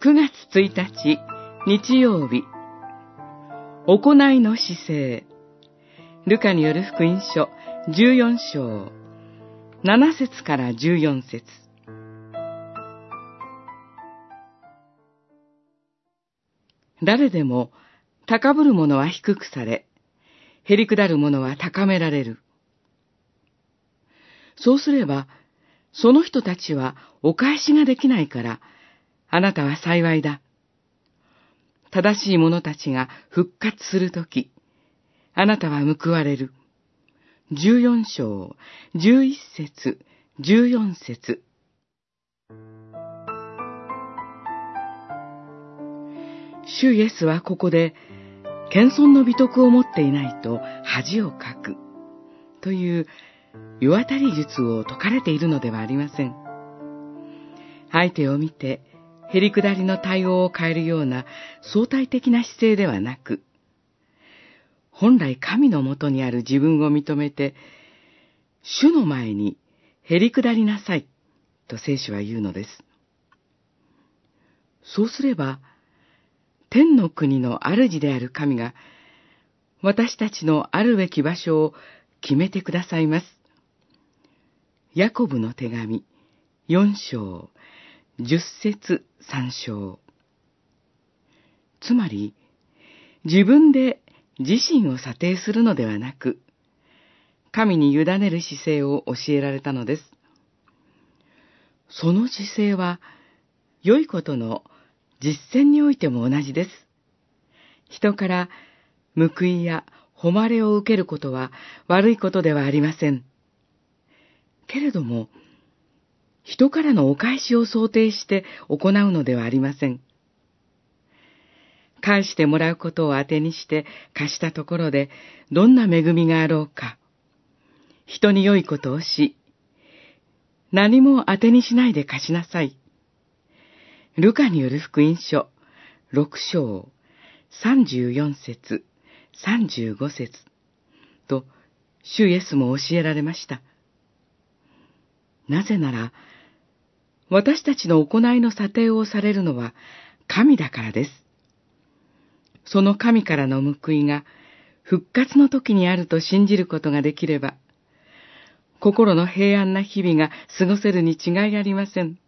9月1日、日曜日。行いの姿勢。ルカによる福音書14章、7節から14節誰でも高ぶる者は低くされ、減り下る者は高められる。そうすれば、その人たちはお返しができないから、あなたは幸いだ。正しい者たちが復活するとき、あなたは報われる。十四章、十一節、十四節。主イエスはここで、謙遜の美徳を持っていないと恥をかく、という世当たり術を解かれているのではありません。相手を見て、へりくだりの対応を変えるような相対的な姿勢ではなく、本来神のもとにある自分を認めて、主の前にへりくだりなさい、と聖書は言うのです。そうすれば、天の国の主である神が、私たちのあるべき場所を決めてくださいます。ヤコブの手紙、四章、十節三章。つまり、自分で自身を査定するのではなく、神に委ねる姿勢を教えられたのです。その姿勢は、良いことの実践においても同じです。人から報いや誉れを受けることは悪いことではありません。けれども、人からのお返しを想定して行うのではありません。返してもらうことを当てにして貸したところでどんな恵みがあろうか。人に良いことをし、何も当てにしないで貸しなさい。ルカによる福音書、六章、三十四節、三十五節と、主イエスも教えられました。なぜなら、私たちの行いの査定をされるのは神だからです。その神からの報いが復活の時にあると信じることができれば、心の平安な日々が過ごせるに違いありません。